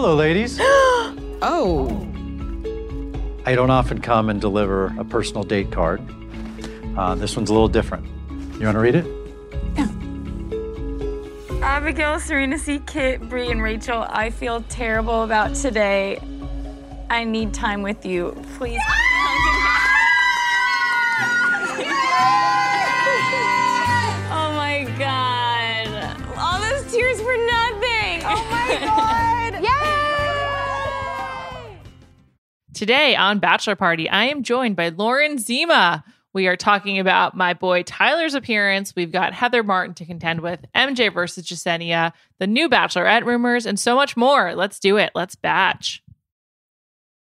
Hello, ladies. Oh, I don't often come and deliver a personal date card. Uh, this one's a little different. You want to read it? Yeah. Abigail, Serena C, Kit, Bree, and Rachel, I feel terrible about today. I need time with you. Please come to me. Oh my god. All those tears were nothing. Oh my god. Today on Bachelor Party, I am joined by Lauren Zima. We are talking about my boy Tyler's appearance. We've got Heather Martin to contend with, MJ versus Jessenia, the new Bachelorette rumors, and so much more. Let's do it. Let's batch.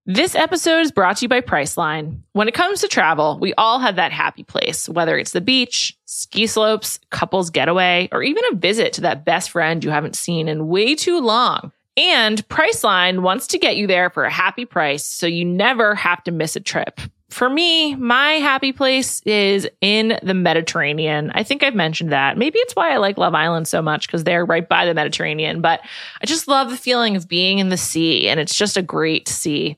This episode is brought to you by Priceline. When it comes to travel, we all have that happy place, whether it's the beach, ski slopes, couples getaway, or even a visit to that best friend you haven't seen in way too long. And Priceline wants to get you there for a happy price so you never have to miss a trip. For me, my happy place is in the Mediterranean. I think I've mentioned that. Maybe it's why I like Love Island so much because they're right by the Mediterranean, but I just love the feeling of being in the sea and it's just a great sea.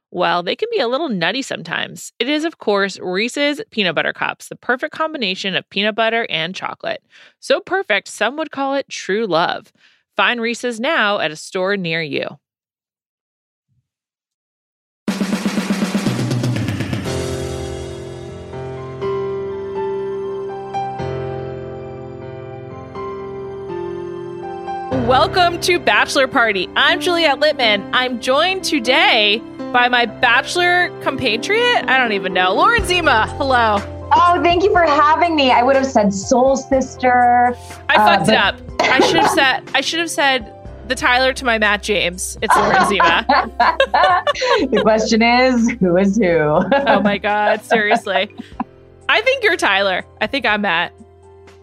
well, they can be a little nutty sometimes. It is, of course, Reese's Peanut Butter Cups, the perfect combination of peanut butter and chocolate. So perfect, some would call it true love. Find Reese's now at a store near you. Welcome to Bachelor Party. I'm Juliet Litman. I'm joined today by my bachelor compatriot. I don't even know. Lauren Zima. Hello. Oh, thank you for having me. I would have said soul sister. I Uh, fucked but- it up. I should have said I should have said the Tyler to my Matt James. It's Lauren Zima. the question is, who is who? Oh my god, seriously. I think you're Tyler. I think I'm Matt.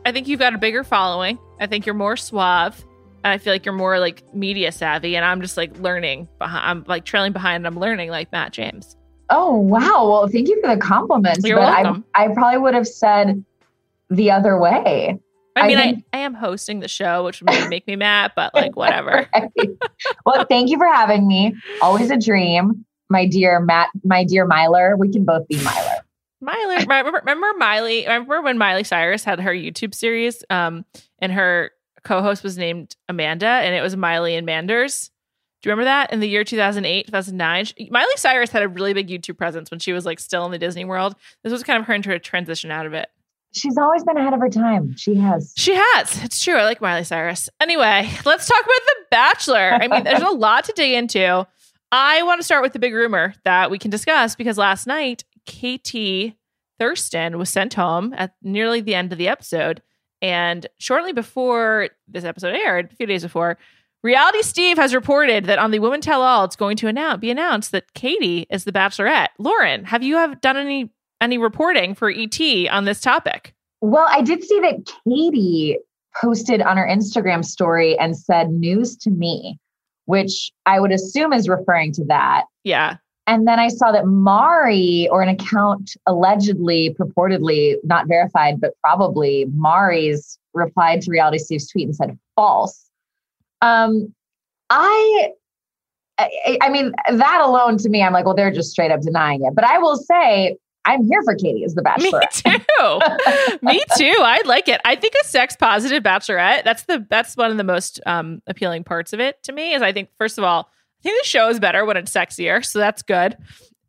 I think you've got a bigger following. I think you're more suave. And I feel like you're more like media savvy and I'm just like learning behind I'm like trailing behind and I'm learning like Matt James. Oh wow! Well, thank you for the compliments. You're but welcome. I, I probably would have said the other way. I I mean, I, think- I am hosting the show, which would make me mad, but like whatever. well, thank you for having me. Always a dream, my dear Matt, my dear Myler. We can both be Myler. Miley, remember, remember Miley? Remember when Miley Cyrus had her YouTube series, um, and her co-host was named Amanda, and it was Miley and Manders. Do you remember that in the year 2008, 2009? She- Miley Cyrus had a really big YouTube presence when she was like still in the Disney World. This was kind of her into a transition out of it. She's always been ahead of her time. She has. She has. It's true. I like Miley Cyrus. Anyway, let's talk about The Bachelor. I mean, there's a lot to dig into. I want to start with the big rumor that we can discuss because last night, Katie Thurston was sent home at nearly the end of the episode. And shortly before this episode aired, a few days before, Reality Steve has reported that on the Women Tell All, it's going to announce, be announced that Katie is the Bachelorette. Lauren, have you have done any any reporting for ET on this topic? Well, I did see that Katie posted on her Instagram story and said news to me, which I would assume is referring to that. Yeah. And then I saw that Mari, or an account allegedly, purportedly, not verified, but probably Mari's replied to Reality Steve's tweet and said false. Um, I, I, I mean, that alone to me, I'm like, well, they're just straight up denying it. But I will say, I'm here for Katie as the bachelor. Me too. Me too. I like it. I think a sex positive bachelorette, that's the that's one of the most um appealing parts of it to me is I think first of all, I think the show is better when it's sexier, so that's good.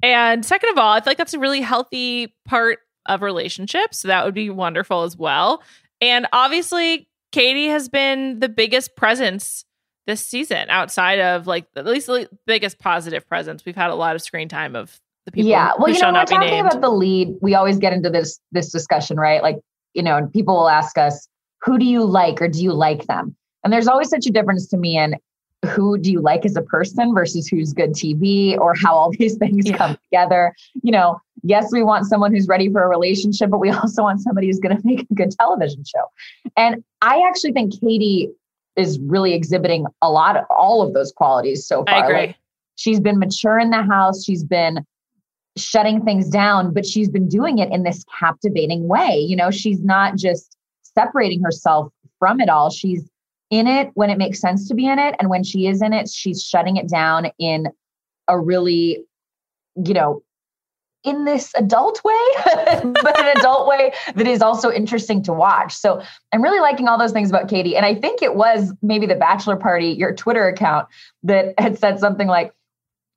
And second of all, I feel like that's a really healthy part of relationships. So that would be wonderful as well. And obviously, Katie has been the biggest presence this season outside of like at least the biggest positive presence. We've had a lot of screen time of the people. Yeah, well, who you shall know, we're talking named. about the lead. We always get into this this discussion, right? Like, you know, and people will ask us, "Who do you like, or do you like them?" And there's always such a difference to me in who do you like as a person versus who's good TV or how all these things Yeah. come together. You know, yes, we want someone who's ready for a relationship, but we also want somebody who's going to make a good television show. And I actually think Katie is really exhibiting a lot of all of those qualities so far. I agree. Like, she's been mature in the house. She's been shutting things down, but she's been doing it in this captivating way. You know, she's not just separating herself from it all. She's in it when it makes sense to be in it. And when she is in it, she's shutting it down in a really, you know, in this adult way, but an adult way that is also interesting to watch. So I'm really liking all those things about Katie. And I think it was maybe the bachelor party, your Twitter account, that had said something like,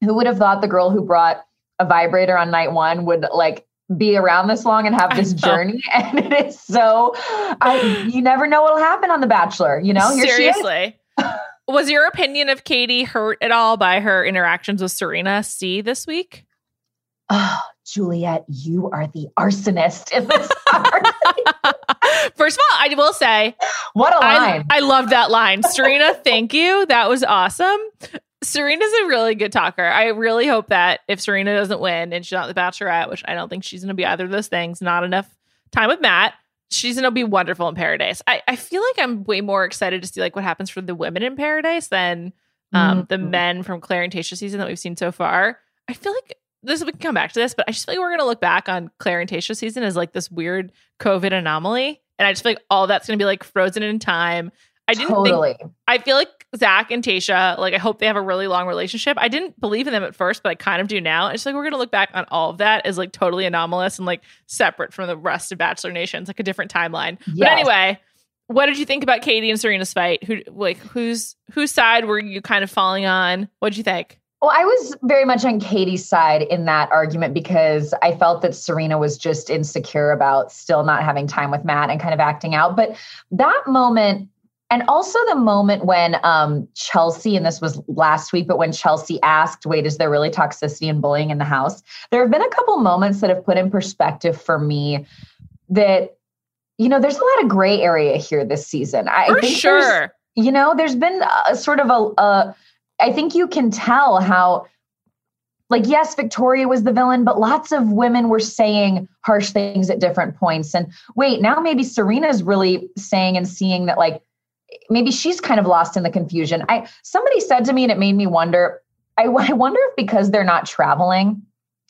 who would have thought the girl who brought a vibrator on night one would like be around this long and have this journey? And it is so, I, you never know what'll happen on The Bachelor. You know, Here. Seriously. Was your opinion of Katie hurt at all by her interactions with Serena C this week? Oh, Juliet, you are the arsonist in this. First of all, I will say what a line. I love that line. Serena, thank you. That was awesome. Serena's a really good talker. I really hope that if Serena doesn't win and she's not the bachelorette, which I don't think she's going to be either of those things, not enough time with Matt, she's going to be wonderful in Paradise. I, I feel like I'm way more excited to see like what happens for the women in Paradise than um, the Mhm. men from Claire and Tayshia season that we've seen so far. I feel like this we can come back to this, but I just feel like we're going to look back on Claire and Tayshia season as like this weird COVID anomaly, and I just feel like all that's going to be like frozen in time. I didn't think totally. I feel like Zach and Tayshia, like I hope they have a really long relationship. I didn't believe in them at first, but I kind of do now. It's like we're gonna look back on all of that as like totally anomalous and like separate from the rest of Bachelor Nation. It's like a different timeline. But anyway, what did you think about Katie and Serena's fight? Who like whose whose side were you kind of falling on? What'd you think? Well, I was very much on Katie's side in that argument because I felt that Serena was just insecure about still not having time with Matt and kind of acting out. But that moment, and also the moment when um, Chelsea, and this was last week, but when Chelsea asked, wait, is there really toxicity and bullying in the house? There have been a couple moments that have put in perspective for me that, you know, there's a lot of gray area here this season. I For think sure. you know there's been a sort of a, a i think you can tell how like yes victoria was the villain but lots of women were saying harsh things at different points and wait now maybe serena's really saying and seeing that like maybe she's kind of lost in the confusion i somebody said to me and it made me wonder i, I wonder if because they're not traveling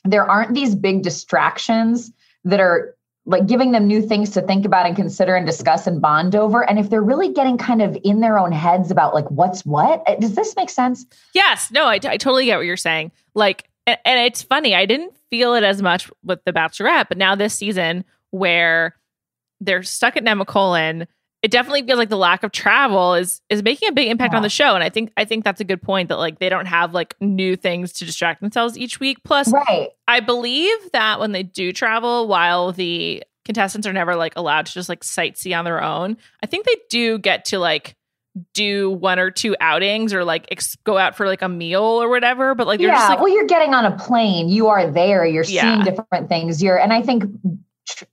there aren't these big distractions that are like giving them new things to think about and consider and discuss and bond over and if they're really getting kind of in their own heads about like what's what Uh, does this make sense Yes, no, I, I totally get what you're saying. Like, and, and it's funny. I didn't feel it as much with the Bachelorette, but now this season where they're stuck at Nemacolin, it definitely feels like the lack of travel is is making a big impact on the show. And I think I think that's a good point that like they don't have like new things to distract themselves each week. Plus, right I believe that when they do travel, while the contestants are never like allowed to just like sightsee on their own, I think they do get to like do one or two outings or like ex- go out for like a meal or whatever. But like yeah just like, well you're getting on a plane you are there you're Yeah. seeing different things you're and i think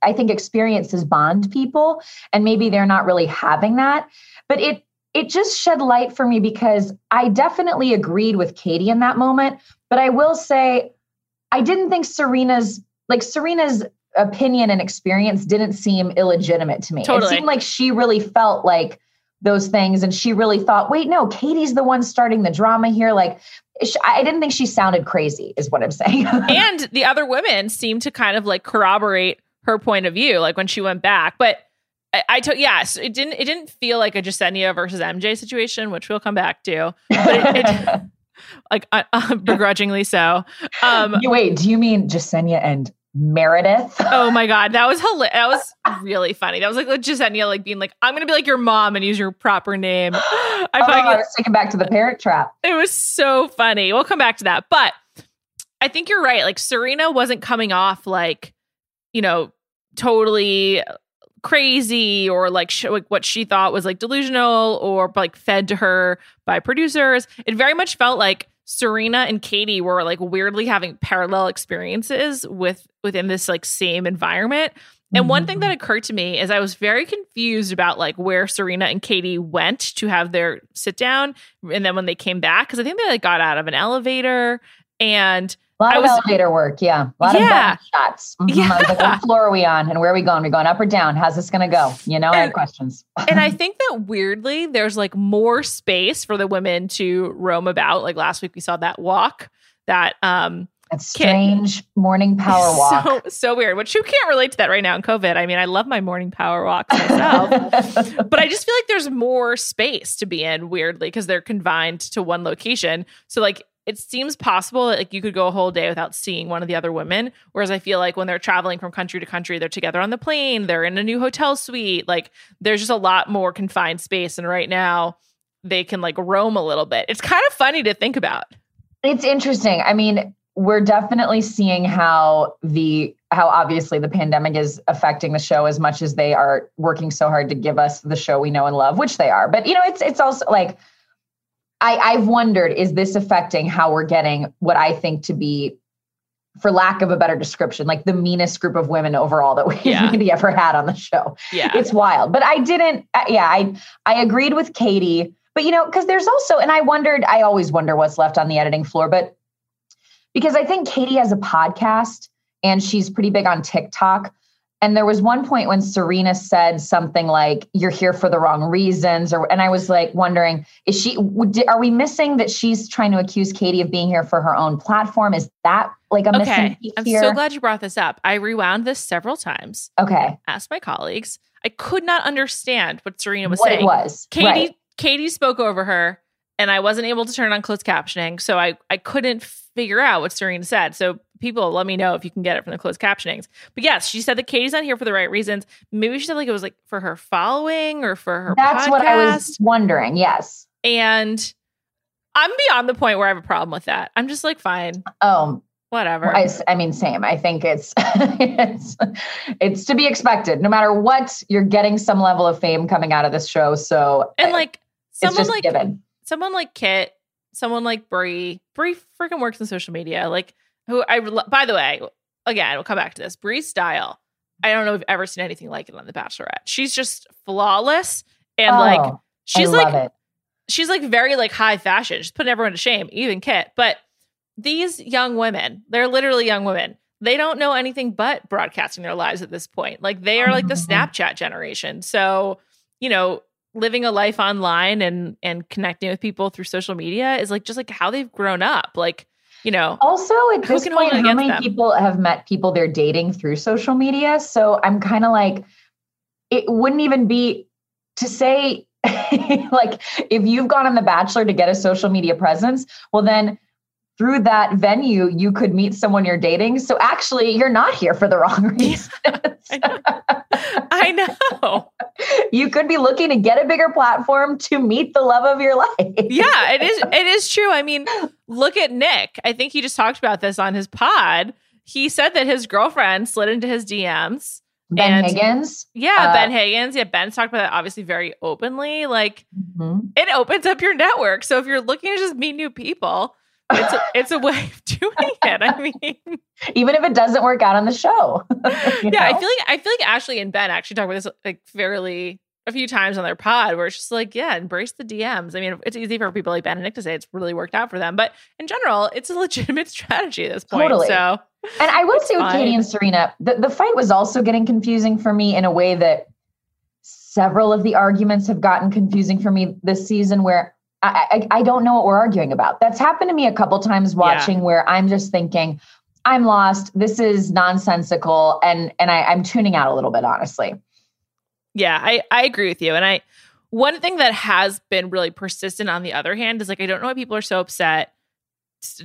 i think experiences bond people and maybe they're not really having that but it it just shed light for me because i definitely agreed with katie in that moment but i will say i didn't think serena's like serena's opinion and experience didn't seem illegitimate to me Totally. it seemed like she really felt like those things and she really thought wait no katie's the one starting the drama here like I didn't think she sounded crazy, is what I'm saying. and the other women seem to kind of like corroborate her point of view, like when she went back. But I, I took yes, it didn't it didn't feel like a Jessenia versus MJ situation, which we'll come back to, but it, it like uh, uh, begrudgingly so. Um, Wait, do you mean Jessenia and Meredith? Oh my god, that was hilarious. That was really funny. That was like Jessenia like being like, "I'm gonna be like your mom and use your proper name." I Oh, fucking I was taken back to the parent trap. It was so funny. We'll come back to that. But I think you're right. Like Serena wasn't coming off like, you know, totally crazy or like, sh- like what she thought was like delusional or like fed to her by producers. It very much felt like Serena and Katie were like weirdly having parallel experiences with within this like same environment. And one thing that mm-hmm. occurred to me is I was very confused about like where Serena and Katie went to have their sit down and then when they came back because I think they like got out of an elevator and A lot I of was- elevator work, yeah. A lot Yeah. of shots. Mhm. I was like, Yeah. what floor are we on? And where are we going? Are we going up or down? How's this going to go? You know, I And- have questions. and I think that weirdly there's like more space for the women to roam about. Like last week we saw that walk that um That strange morning power walk. so so weird. Which you can't relate to that right now in COVID? I mean, I love my morning power walks myself. but I just feel like there's more space to be in weirdly because they're confined to one location. So like it seems possible that like you could go a whole day without seeing one of the other women. Whereas I feel like when they're traveling from country to country, they're together on the plane, they're in a new hotel suite. Like there's just a lot more confined space. And right now they can like roam a little bit. It's kind of funny to think about. It's interesting. I mean, we're definitely seeing how the how obviously the pandemic is affecting the show as much as they are working so hard to give us the show we know and love, which they are. But you know, it's it's also like I, I've wondered, is this affecting how we're getting what I think to be, for lack of a better description, like the meanest group of women overall that we've Yeah. maybe ever had on the show? Yeah. it's wild but i didn't uh, yeah i i agreed with katie but you know because there's also and i wondered i always wonder what's left on the editing floor but because i think katie has a podcast and she's pretty big on tiktok and there was one point when serena said something like you're here for the wrong reasons or and i was like wondering is she are we missing that she's trying to accuse katie of being here for her own platform is that like a missing okay. piece I'm here so glad you brought this up. I rewound this several times. okay asked my colleagues. I could not understand what Serena was what saying. it was Katie right. Katie spoke over her and I wasn't able to turn on closed captioning, so I I couldn't figure out what Serena said. So people let me know if you can get it from the closed captionings. But yes, she said that Katie's not here for the right reasons. Maybe she said like it was like for her following or for her that's what i was wondering yes and I'm beyond the point where I have a problem with that. I'm just like fine, oh whatever. I, I mean, same. I think it's it's it's to be expected. No matter what, you're getting some level of fame coming out of this show. So and like it's someone just like given. someone like Kit, someone like Brie. Brie freaking works in social media. Like who I by the way, again, we'll come back to this. Brie's style. I don't know if I've ever seen anything like it on The Bachelorette. She's just flawless and like Oh, she's I like it. she's like very like high fashion. She's putting everyone to shame, even Kit. But these young women, they're literally young women. They don't know anything but broadcasting their lives at this point. Like they are like the Mhm. Snapchat generation. So, you know, living a life online and and connecting with people through social media is like just like how they've grown up. Like, you know, Also, at this point, how many them? people have met people they're dating through social media? So I'm kind of like, it wouldn't even be to say, like, if you've gone on The Bachelor to get a social media presence, well, then through that venue, you could meet someone you're dating. So actually, you're not here for the wrong reasons. I know. I know. you could be looking to get a bigger platform to meet the love of your life. yeah, it is. It is true. I mean, look at Nick. I think he just talked about this on his pod. He said that his girlfriend slid into his DMs. Ben And- Higgins. Yeah, Uh, Ben Higgins. Yeah, Ben's talked about that obviously very openly. Like Mhm. it opens up your network. So if you're looking to just meet new people, it's a, it's a way of doing it. I mean, Even if it doesn't work out on the show. Yeah, I feel like I feel like Ashley and Ben actually talk about this like fairly a few times on their pod where it's just like, yeah, embrace the DMs. I mean, it's easy for people like Ben and Nick to say it's really worked out for them, but in general, it's a legitimate strategy at this point. Totally. So And I It's say with fine. Katie and Serena, the, the fight was also getting confusing for me in a way that several of the arguments have gotten confusing for me this season where I, I, I don't know what we're arguing about. That's happened to me a couple times watching where I'm just thinking, I'm lost. This is nonsensical. And and I, I'm tuning out a little bit, honestly. Yeah, I, I agree with you. And I one thing that has been really persistent on the other hand is like I don't know why people are so upset.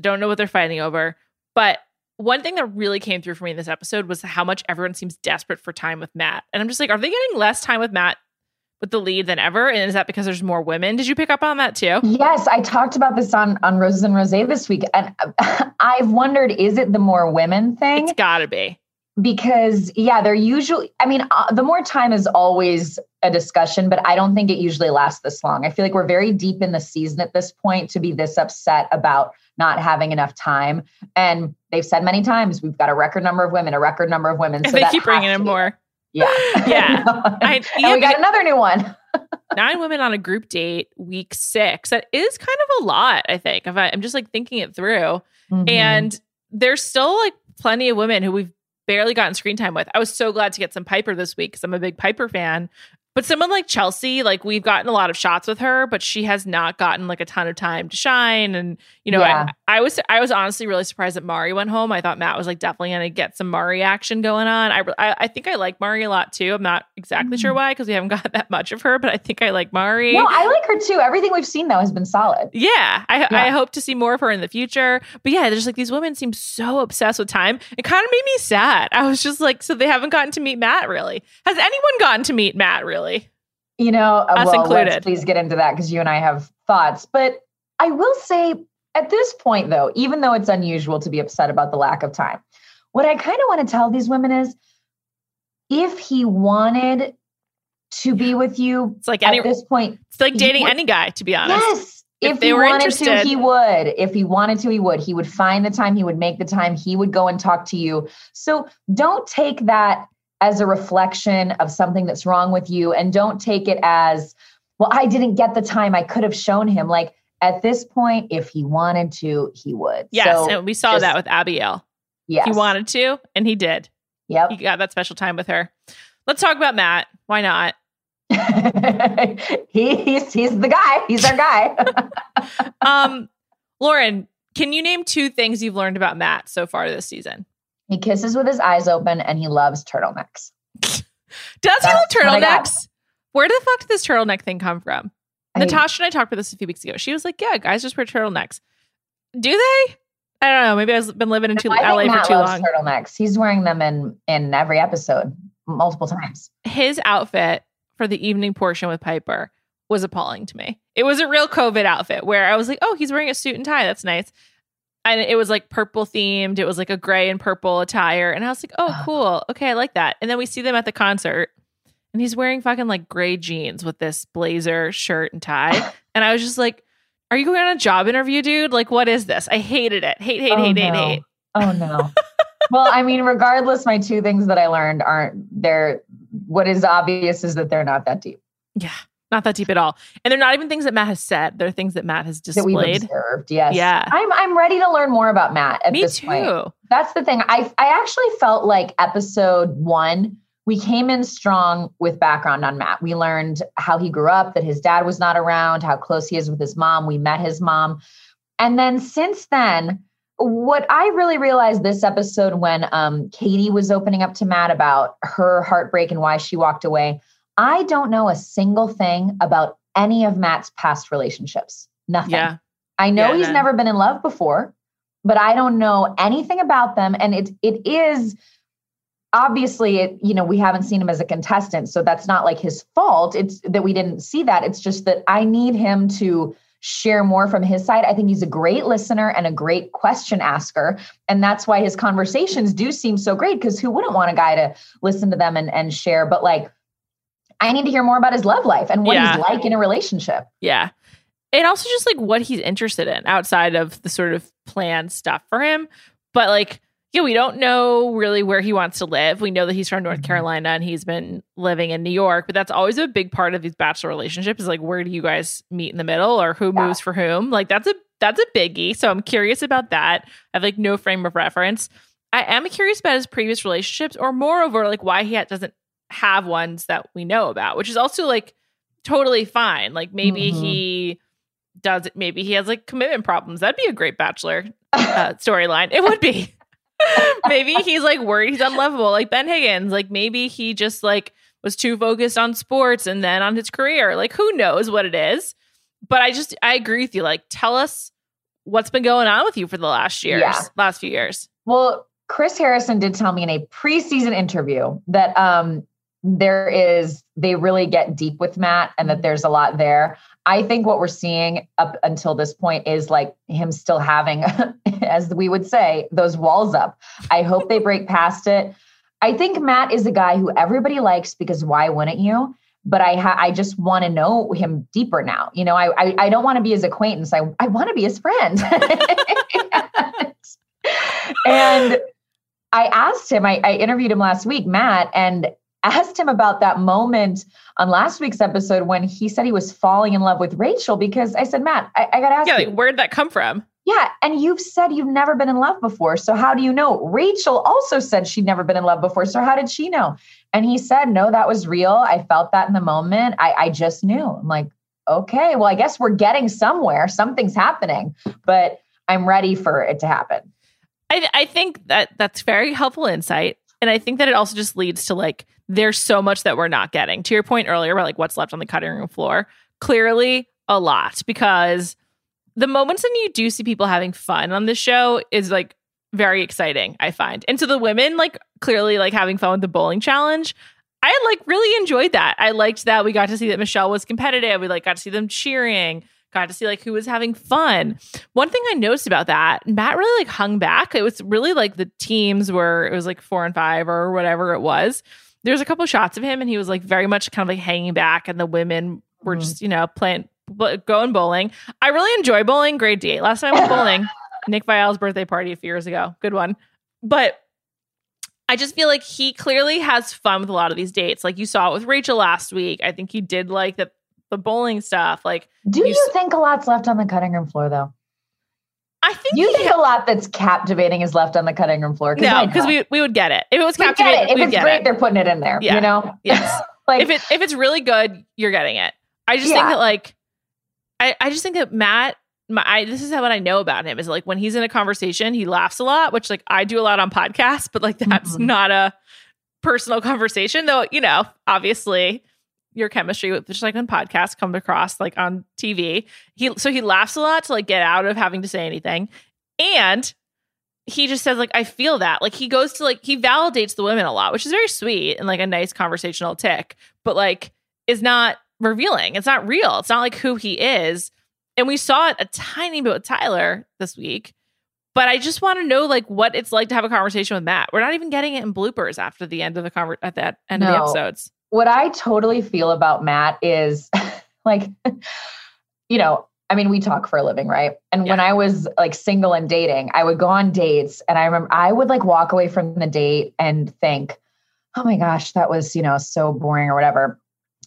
Don't know what they're fighting over. But one thing that really came through for me in this episode was how much everyone seems desperate for time with Matt. And I'm just like, are they getting less time with Matt with the lead than ever. And is that because there's more women? Did you pick up on that too? Yes, I talked about this on on Roses and Rose this week, and I've wondered: is it the more women thing? It's got to be because yeah, they're usually. I mean, uh, the more time is always a discussion, but I don't think it usually lasts this long. I feel like we're very deep in the season at this point to be this upset about not having enough time. And they've said many times we've got a record number of women, a record number of women. So they keep bringing in more. Yeah. Yeah. I, and we got another new one. nine women on a group date week six. That is kind of a lot, I think. If I, am just like thinking it through. Mm-hmm. And there's still like plenty of women who we've barely gotten screen time with. I was so glad to get some Piper this week because I'm a big Piper fan. But someone like Chelsea, like we've gotten a lot of shots with her, but she has not gotten like a ton of time to shine. And you know, yeah. I, I, was I was honestly really surprised that Mari went home. I thought Matt was like definitely going to get some Mari action going on. I, I, I think I like Mari a lot too. I'm not exactly mm-hmm. sure why because we haven't got that much of her, but I think I like Mari. No, I like her too. Everything we've seen though has been solid. Yeah, I, yeah. I hope to see more of her in the future. But yeah, there's like these women seem so obsessed with time. It kind of made me sad. I was just like, so they haven't gotten to meet Matt really. Has anyone gotten to meet Matt really? You know, uh, Us well, included. let's please get into that because you and I have thoughts. But I will say at this point, though, even though it's unusual to be upset about the lack of time, what I kind of want to tell these women is if he wanted to be with you it's like at this point, it's like dating would, any guy, to be honest. Yes. If, if they he were wanted interested. to, he would. If he wanted to, he would. He would find the time, he would make the time, he would go and talk to you. So don't take that as a reflection of something that's wrong with you and don't take it as well i didn't get the time i could have shown him. Like at this point if he wanted to he would. Yes so and we saw just, that with abiel. Yes he wanted to and he did. Yep. He got that special time with her. Let's talk about matt. Why not? He, he's he's the guy. He's our guy. Um lauren can you name two things you've learned about matt so far this season he kisses with his eyes open and he loves turtlenecks. Does That's he love turtlenecks? Where the fuck did this turtleneck thing come from? I, Natasha and I talked about this a few weeks ago. She was like, "Yeah, guys just wear turtlenecks." Do they? I don't know. Maybe I've been living in too, LA Matt for too long. Turtlenecks. He's wearing them in in every episode multiple times. His outfit for the evening portion with Piper was appalling to me. It was a real COVID outfit where I was like, "Oh, he's wearing a suit and tie. That's nice." And it was like purple themed. It was like a gray and purple attire. And I was like, oh, cool. Okay, I like that. And then we see them at the concert and he's wearing fucking like gray jeans with this blazer shirt and tie. and I was just like, are you going on a job interview, dude? Like, what is this? I hated it. Hate, hate, oh, hate, no. hate, hate. Oh, no. well, I mean, regardless, my two things that I learned aren't there. What is obvious is that they're not that deep. Yeah. Not that deep at all. And they're not even things that Matt has said. They're things that Matt has displayed. That we've observed, yes. Yeah. I'm I'm ready to learn more about Matt at Me this too. point. That's the thing. I I actually felt like episode one, we came in strong with background on Matt. We learned how he grew up, that his dad was not around, how close he is with his mom. We met his mom. And then since then, what I really realized this episode when um, Katie was opening up to Matt about her heartbreak and why she walked away I don't know a single thing about any of Matt's past relationships. Nothing. Yeah. I know yeah, he's never been in love before, but I don't know anything about them. And it it is obviously it, you know, we haven't seen him as a contestant. So that's not like his fault. It's that we didn't see that. It's just that I need him to share more from his side. I think he's a great listener and a great question asker. And that's why his conversations do seem so great because who wouldn't want a guy to listen to them and, and share? But like I need to hear more about his love life and what yeah. he's like in a relationship. Yeah. And also just like what he's interested in outside of the sort of planned stuff for him. But like, yeah, we don't know really where he wants to live. We know that he's from North mm-hmm. Carolina and he's been living in New York, but that's always a big part of these bachelor relationships is like where do you guys meet in the middle or who yeah. moves for whom? Like that's a that's a biggie. So I'm curious about that. I have like no frame of reference. I am curious about his previous relationships or moreover like why he doesn't have ones that we know about, which is also like totally fine. Like maybe mm-hmm. he does it, maybe he has like commitment problems. That'd be a great bachelor uh, storyline. It would be. maybe he's like worried he's unlovable, like Ben Higgins. Like maybe he just like was too focused on sports and then on his career. Like who knows what it is? But I just I agree with you. Like tell us what's been going on with you for the last years, yeah. last few years. Well, Chris Harrison did tell me in a preseason interview that um there is they really get deep with Matt and that mm-hmm. there's a lot there. I think what we're seeing up until this point is like him still having, as we would say, those walls up. I hope they break past it. I think Matt is a guy who everybody likes because why wouldn't you? But I ha- I just want to know him deeper now. You know, I I, I don't want to be his acquaintance. I I want to be his friend. and I asked him. I, I interviewed him last week, Matt, and asked him about that moment on last week's episode when he said he was falling in love with Rachel because I said, Matt, I, I got to ask yeah, you. like, where'd that come from? Yeah. And you've said you've never been in love before. So how do you know? Rachel also said she'd never been in love before. So how did she know? And he said, no, that was real. I felt that in the moment. I, I just knew. I'm like, okay, well, I guess we're getting somewhere. Something's happening, but I'm ready for it to happen. I, I think that that's very helpful insight. And I think that it also just leads to like, there's so much that we're not getting. To your point earlier about like what's left on the cutting room floor, clearly a lot because the moments when you do see people having fun on the show is like very exciting, I find. And so the women like clearly like having fun with the bowling challenge. I like really enjoyed that. I liked that we got to see that Michelle was competitive. We like got to see them cheering, got to see like who was having fun. One thing I noticed about that, Matt really like hung back. It was really like the teams were it was like 4 and 5 or whatever it was. There's a couple shots of him and he was like very much kind of like hanging back and the women were Mhm. just, you know, playing going bowling. I really enjoy bowling. Great date. Last time I went bowling, Nick Viall's birthday party a few years ago. Good one. But I just feel like he clearly has fun with a lot of these dates. Like you saw it with Rachel last week. I think he did like the the bowling stuff. Like Do You you, think a lot's left on the cutting room floor though? I think you think a lot that's captivating is left on the cutting room floor? no, because we we would get it if it was captivating. it. If it's great, it. they're putting it in there. Yeah. You know, Yes. like if it if it's really good, you're getting it. I just think that like I, I just think that Matt my, I, this is how what I know about him is like when he's in a conversation, he laughs a lot, which like I do a lot on podcasts, but like that's Mhm. not a personal conversation, though. You know, obviously your chemistry, with just like on podcasts, come across like on TV. He so he laughs a lot to like get out of having to say anything, and he just says like I feel that like he goes to like he validates the women a lot, which is very sweet and like a nice conversational tick, but like is not revealing. It's not real. It's not like who he is. And we saw it a tiny bit with Tyler this week. But I just want to know like what it's like to have a conversation with Matt. We're not even getting it in bloopers after the end of the conver- at that end of the episodes. What I totally feel about Matt is like, you know, I mean, we talk for a living, right? And when I was like single and dating, I would go on dates and I remember I would like walk away from the date and think, oh my gosh, that was, you know, so boring or whatever.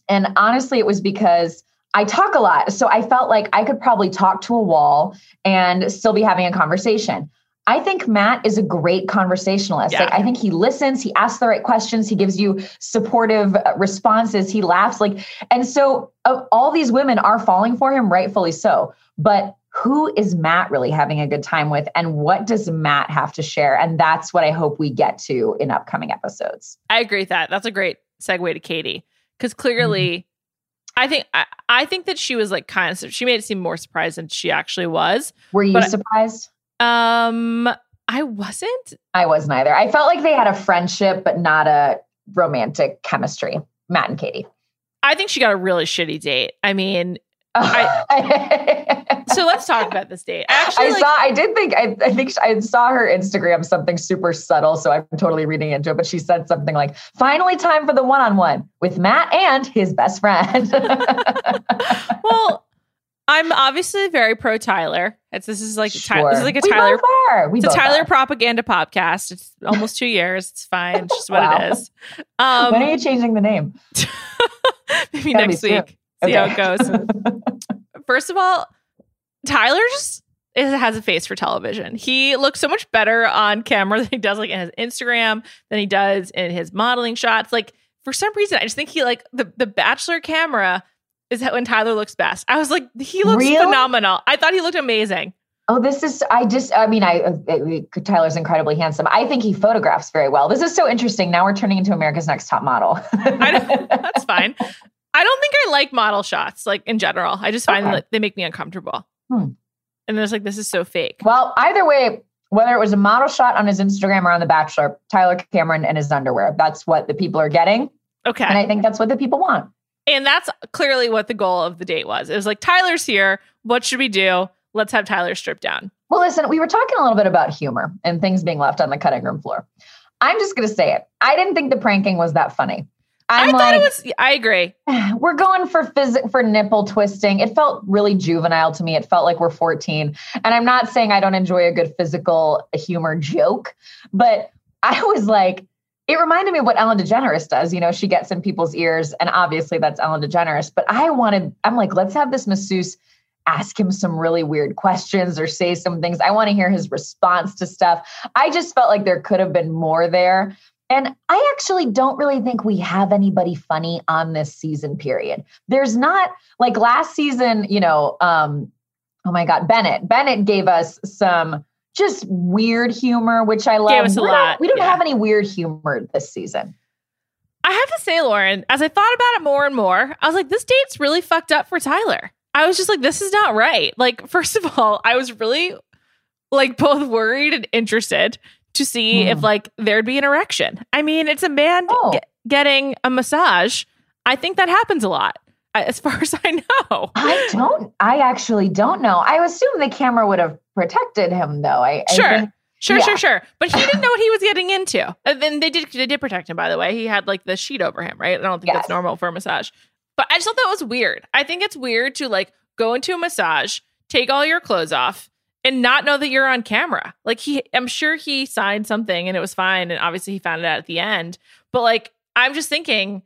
And honestly, it was because I talk a lot. So I felt like I could probably talk to a wall and still be having a conversation. I think Matt is a great conversationalist. Yeah. Like I think he listens, he asks the right questions, he gives you supportive uh, responses, he laughs like and so uh, all these women are falling for him rightfully so. But who is Matt really having a good time with and what does Matt have to share? And that's what I hope we get to in upcoming episodes. I agree with that. That's a great segue to Katie. Because clearly I think I, I think that she was like kind of she made it seem more surprised than she actually was. Were you surprised? Um I wasn't. I wasn't either. I felt like they had a friendship, but not a romantic chemistry. Matt and Katie. I think she got a really shitty date. I mean, I, so let's talk about this date. I actually I like, saw. I did think. I, I think I saw her Instagram something super subtle. So I'm totally reading into it. But she said something like, "Finally, time for the one-on-one with Matt and his best friend." well, I'm obviously very pro Tyler. It's this is like Ty- this is like a We Tyler both are. We it's a Tyler are. propaganda podcast. It's almost two years. It's fine. It's just what Wow. it is. Um, when are you changing the name? maybe next week. See how it goes. First of all, Tyler just is, has a face for television. He looks so much better on camera than he does like in his Instagram than he does in his modeling shots. Like for some reason, I just think he like the the Bachelor camera is when Tyler looks best. I was like, he looks phenomenal. I thought he looked amazing. Oh, this is. I just. I mean, I. Uh, Tyler's incredibly handsome. I think he photographs very well. This is so interesting. Now we're turning into America's Next Top Model. I don't, that's fine. I don't think I like model shots, like in general. I just find Okay. that they make me uncomfortable. Hmm. And there's like, this is so fake. Well, either way, whether it was a model shot on his Instagram or on The Bachelor, Tyler Cameron and his underwear. That's what the people are getting. Okay. And I think that's what the people want. And that's clearly what the goal of the date was. It was like, Tyler's here. What should we do? Let's have Tyler strip down. Well, listen, we were talking a little bit about humor and things being left on the cutting room floor. I'm just going to say it. I didn't think the pranking was that funny. I'm I thought like, it was, I agree. we're going for phys- for nipple twisting. It felt really juvenile to me. It felt like we're 14. And I'm not saying I don't enjoy a good physical humor joke, but I was like, it reminded me of what Ellen DeGeneres does. You know, she gets in people's ears, and obviously that's Ellen DeGeneres. But I wanted, I'm like, let's have this masseuse ask him some really weird questions or say some things. I want to hear his response to stuff. I just felt like there could have been more there. And I actually don't really think we have anybody funny on this season period. There's not like last season, you know, um, oh my God, Bennett. Bennett gave us some just weird humor, which I love. Gave us a we lot, Don't, we don't yeah. have any weird humor this season. I have to say, Lauren, as I thought about it more and more, I was like, this date's really fucked up for Tyler. I was just like, this is not right. Like, first of all, I was really like both worried and interested to see if Hmm. like there'd be an erection. I mean, it's a man Oh. ge- getting a massage. I think that happens a lot, as far as I know. I don't. I actually don't know. I assume the camera would have protected him, though. I, I Sure. think- Sure, Yeah. sure, sure. But he didn't know what he was getting into. And then they did they did protect him, by the way. He had like the sheet over him, right? I don't think that's normal for a massage. But I just thought that was weird. I think it's weird to like go into a massage, take all your clothes off, and not know that you're on camera. Like he I'm sure he signed something and it was fine. And obviously he found it out at the end. But like I'm just thinking,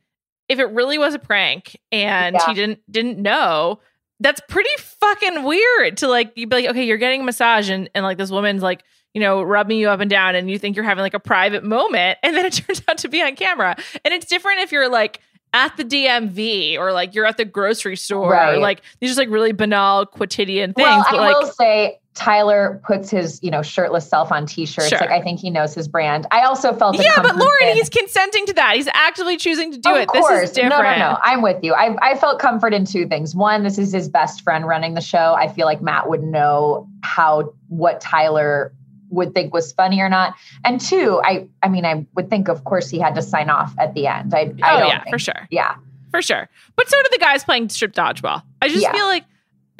if it really was a prank and Yeah. he didn't didn't know, that's pretty fucking weird to like you'd be like, okay, you're getting a massage and, and like this woman's like, you know, rubbing you up and down and you think you're having like a private moment and then it turns out to be on camera. And it's different if you're like at the DMV or like you're at the grocery store or like these just like really banal quotidian things. Well, but I like will say Tyler puts his, you know, shirtless self on t-shirts. Sure. Like I think he knows his brand. I also felt Yeah, but Lauren, in- he's consenting to that. He's actively choosing to do it. of it. course. This is different. No, no, no. I'm with you. I, I felt comfort in two things. One, this is his best friend running the show. I feel like Matt would know how what Tyler would think was funny or not. And two, I I mean, I would think, of course, he had to sign off at the end. I, I Oh don't yeah, think- for sure. Yeah. For sure. But so do the guys playing strip dodgeball. I just Yeah. feel like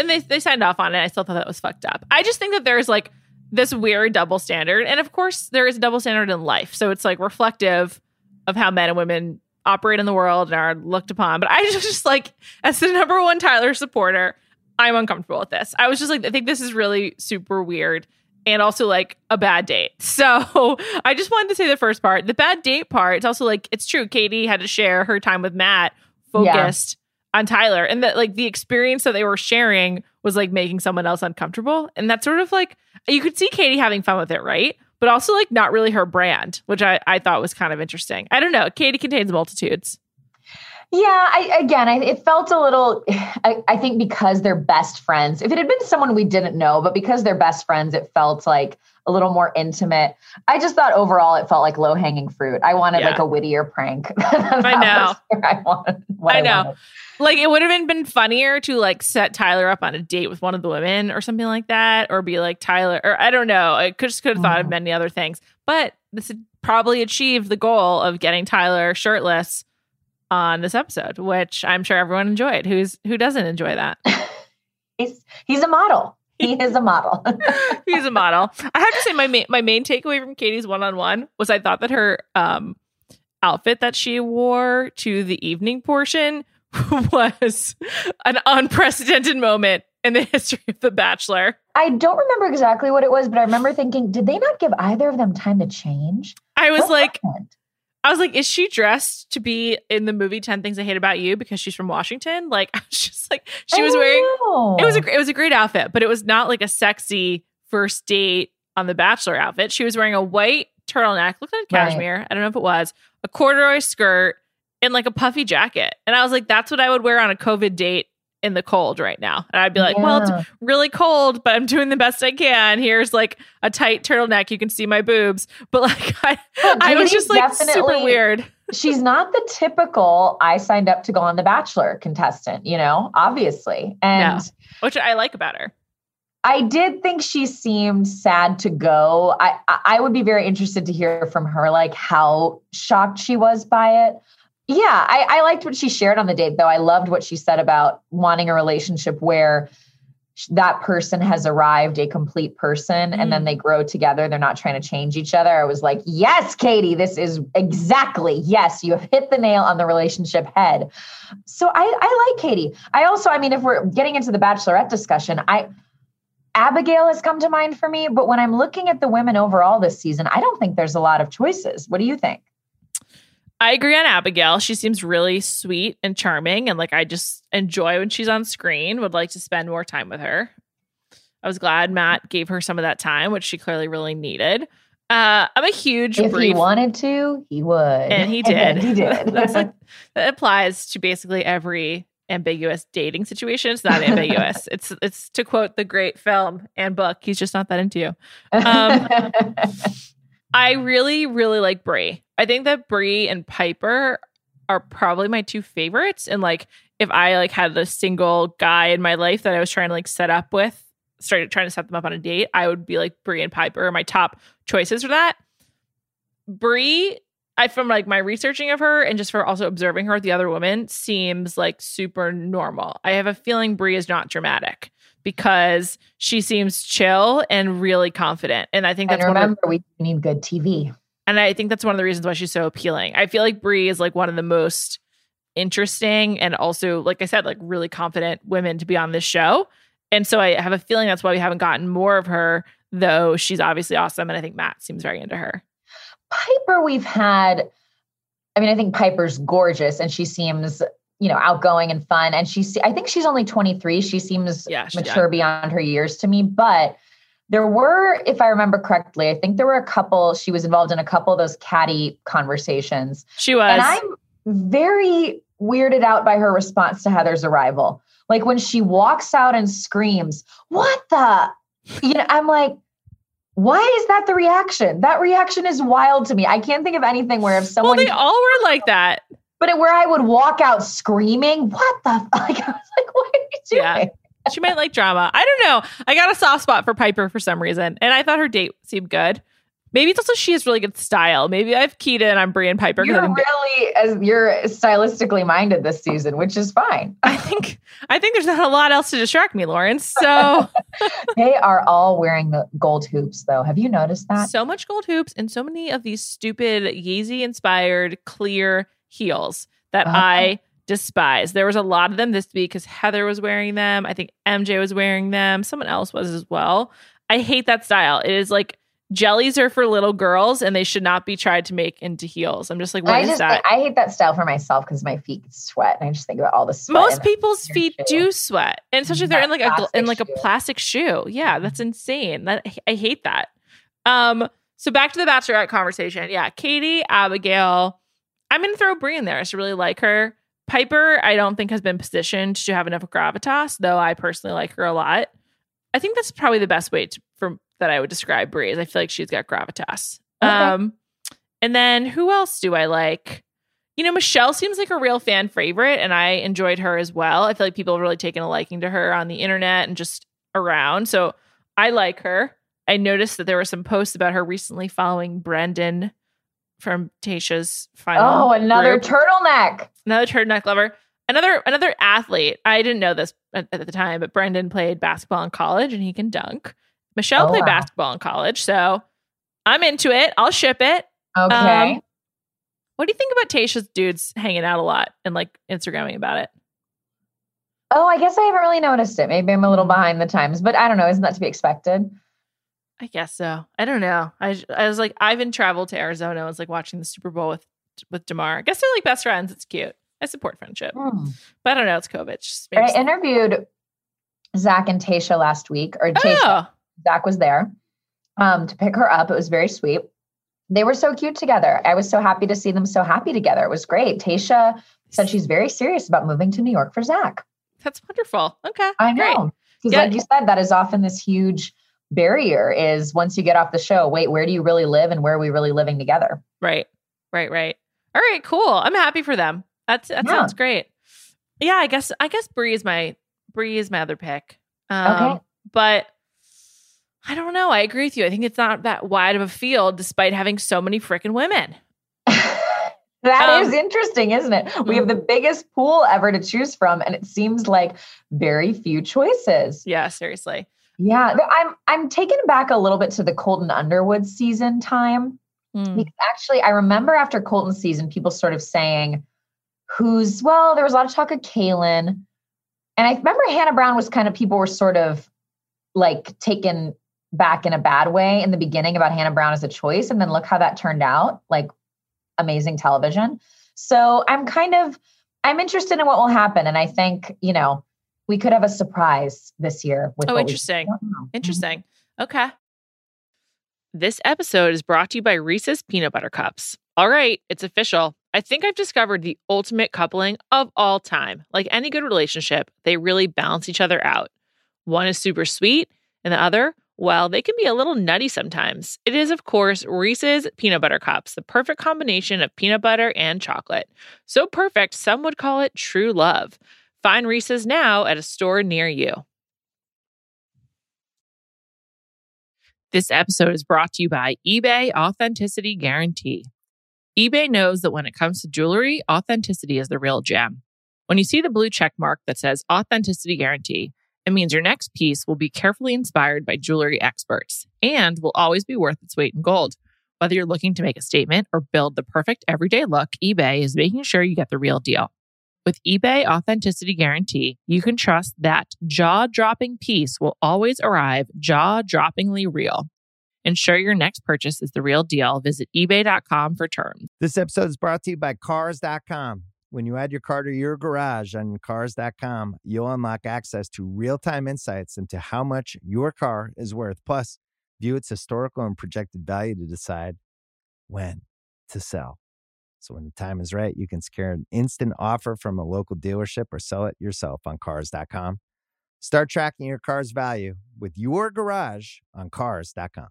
and they they signed off on it. I still thought that was fucked up. I just think that there's like this weird double standard. And of course there is a double standard in life. So it's like reflective of how men and women operate in the world and are looked upon. But I just, just like as the number one Tyler supporter, I'm uncomfortable with this. I was just like, I think this is really super weird and also like a bad date. So I just wanted to say the first part. The bad date part, it's also like it's true. Katie had to share her time with Matt focused on Tyler. And that like the experience that they were sharing was like making someone else uncomfortable. And that's sort of like you could see Katie having fun with it, right? But also like not really her brand, which I, I thought was kind of interesting. I don't know. Katie contains multitudes. Yeah, I again, I, it felt a little. I, I think because they're best friends. If it had been someone we didn't know, but because they're best friends, it felt like a little more intimate. I just thought overall it felt like low hanging fruit. I wanted Yeah. like a wittier prank. I know. I wanted. I know. wanted. Like it would have been, been funnier to like set Tyler up on a date with one of the women or something like that, or be like Tyler, or I don't know. I could just could have thought of Mhm. many other things, but this probably achieved the goal of getting Tyler shirtless on this episode, which I'm sure everyone enjoyed. Who's who doesn't enjoy that? He's he's a model. He is a model. He's a model. I have to say, my main, my main takeaway from Katie's one on one was I thought that her um, outfit that she wore to the evening portion was an unprecedented moment in the history of The Bachelor. I don't remember exactly what it was, but I remember thinking, did they not give either of them time to change? I was What like, happened? I was like, is she dressed to be in the movie Ten Things I Hate About You because she's from Washington? Like, I was just like, she was don't wearing. Oh, it was a it was a great outfit, but it was not like a sexy first date on the Bachelor outfit. She was wearing a white turtleneck, looked like Right. cashmere. I don't know if it was a corduroy skirt and like a puffy jacket. And I was like, that's what I would wear on a COVID date in the cold right now. And I'd be like, well, it's really cold, but I'm doing the best I can. Here's like a tight turtleneck. You can see my boobs, but like I, But I was just like super weird. she's not the typical I signed up to go on The Bachelor contestant, you know, obviously. And No. which I like about her. I did think she seemed sad to go. I I would be very interested to hear from her like how shocked she was by it. Yeah, I, I liked what she shared on the date, though. I loved what she said about wanting a relationship where that person has arrived a complete person mm. and then mm. they grow together. They're not trying to change each other. I was like, yes, Katie, this is exactly, yes, you have hit the nail on the relationship head. So I, I like Katie. I also, I mean, if we're getting into the bachelorette discussion, I, Abigail has come to mind for me, but when I'm looking at the women overall this season, I don't think there's a lot of choices. What do you think? I agree on Abigail. She seems really sweet and charming, and like I just enjoy when she's on screen. Would like to spend more time with her. I was glad Matt gave her some of that time, which she clearly really needed. Uh, I'm a huge. If brief, he wanted to, he would, and he did. And he did. That's like that applies to basically every ambiguous dating situation. It's not ambiguous. it's it's to quote the great film and book. He's just not that into you. Um, I really, really like Bri. I think that Bri and Piper are probably my two favorites. And like, if I like had a single guy in my life that I was trying to like set up with, started trying to set them up on a date, I would be like Bri and Piper are my top choices for that. Bri, I from like my researching of her and just for also observing her with the other women, seems like super normal. I have a feeling Bri is not dramatic because she seems chill and really confident. And I think that's and remember, we need good TV. And I think that's one of the reasons why she's so appealing. I feel like Bri is like one of the most interesting and also, like I said, like really confident women to be on this show. And so I have a feeling that's why we haven't gotten more of her, though she's obviously awesome. And I think Matt seems very into her. Piper, we've had, I mean, I think Piper's gorgeous and she seems you know, outgoing and fun. And she's, I think she's only 23. She seems yeah, she, mature beyond her years to me. But there were, if I remember correctly, I think there were a couple, she was involved in a couple of those catty conversations. She was. And I'm very weirded out by her response to Heather's arrival. Like when she walks out and screams, What the? You know, I'm like, why is that the reaction? That reaction is wild to me. I can't think of anything where if someone. Well, they all were like that but where I would walk out screaming, what the f-? like I was like, what are you doing? Yeah. She might like drama. I don't know. I got a soft spot for Piper for some reason. And I thought her date seemed good. Maybe it's also she has really good style. Maybe I have Keita and I'm Bri and Piper. You're really as you're stylistically minded this season, which is fine. I think I think there's not a lot else to distract me, Lauren. So they are all wearing the gold hoops, though. Have you noticed that? So much gold hoops and so many of these stupid Yeezy inspired clear heels that uh-huh. I despise. There was a lot of them this week because Heather was wearing them. I think MJ was wearing them. Someone else was as well. I hate that style. It is like jellies are for little girls and they should not be tried to make into heels. I'm just like, what I is just, that? I hate that style for myself because my feet sweat, and I just think about all the sweat. Most people's feet shoe. do sweat, and especially if they're in like a in like a plastic shoe. Yeah, that's insane. That I hate that. Um, so back to the bachelorette conversation. Yeah, Katie, Abigail, I'm going to throw Bri in there. I just really like her. Piper, I don't think has been positioned to have enough gravitas, though I personally like her a lot. I think that's probably the best way to, for that I would describe Bri. is I feel like she's got gravitas. Okay. Um, and then who else do I like? You know, Michelle seems like a real fan favorite, and I enjoyed her as well. I feel like people have really taken a liking to her on the internet and just around. So I like her. I noticed that there were some posts about her recently following Brendan from Tayshia's final. Oh, another group. turtleneck. Another turtleneck lover. Another another athlete. I didn't know this at, at, the time, but Brendan played basketball in college and he can dunk. Michelle oh, played wow. basketball in college, so I'm into it. I'll ship it. Okay. Um, what do you think about Tayshia's dudes hanging out a lot and like Instagramming about it? Oh, I guess I haven't really noticed it. Maybe I'm a little behind the times, but I don't know. Isn't that to be expected? I guess so. I don't know. I I was like Ivan traveled to Arizona. I was like watching the Super Bowl with with Demar. I guess they're like best friends. It's cute. I support friendship, hmm. but I don't know. It's COVID. I interviewed Zach and Tasha last week, or Tayshia. Oh. Zach was there um, to pick her up. It was very sweet. They were so cute together. I was so happy to see them so happy together. It was great. Tayshia said she's very serious about moving to New York for Zach. That's wonderful. Okay, I know because, like you said, that is often this huge barrier is once you get off the show, wait, where do you really live and where are we really living together? Right. Right, right. All right, cool. I'm happy for them. That's that yeah. sounds great. Yeah, I guess I guess Bri is my Bri is my other pick. Um, okay. but I don't know. I agree with you. I think it's not that wide of a field despite having so many freaking women. That Um, is interesting, isn't it? We have the biggest pool ever to choose from, and it seems like very few choices. Yeah, seriously. Yeah, I'm I'm taken back a little bit to the Colton Underwood season time Mm. because actually I remember after Colton's season, people sort of saying, "Who's well?" There was a lot of talk of Caelynn, and I remember Hannah Brown was kind of people were sort of like taken back in a bad way in the beginning about Hannah Brown as a choice, and then look how that turned out, like amazing television. So I'm kind of I'm interested in what will happen, and I think you know we could have a surprise this year. With Oh, interesting. Don't. Mm-hmm. Interesting. Okay. This episode is brought to you by Reese's Peanut Butter Cups. All right, it's official. I think I've discovered the ultimate coupling of all time. Like any good relationship, they really balance each other out. One is super sweet, and the other, well, they can be a little nutty sometimes. It is, of course, Reese's Peanut Butter Cups, the perfect combination of peanut butter and chocolate. So perfect, some would call it true love. Find Reese's now at a store near you. This episode is brought to you by eBay Authenticity Guarantee. eBay knows that when it comes to jewelry, authenticity is the real gem. When you see the blue check mark that says Authenticity Guarantee, it means your next piece will be carefully inspired by jewelry experts and will always be worth its weight in gold. Whether you're looking to make a statement or build the perfect everyday look, eBay is making sure you get the real deal. With eBay Authenticity Guarantee, you can trust that jaw dropping piece will always arrive jaw droppingly real. Ensure your next purchase is the real deal. Visit eBay.com for terms. This episode is brought to you by Cars.com. When you add your car to your garage on Cars.com, you'll unlock access to real time insights into how much your car is worth. Plus, view its historical and projected value to decide when to sell. So, when the time is right, you can secure an instant offer from a local dealership or sell it yourself on Cars.com. Start tracking your car's value with your garage on Cars.com.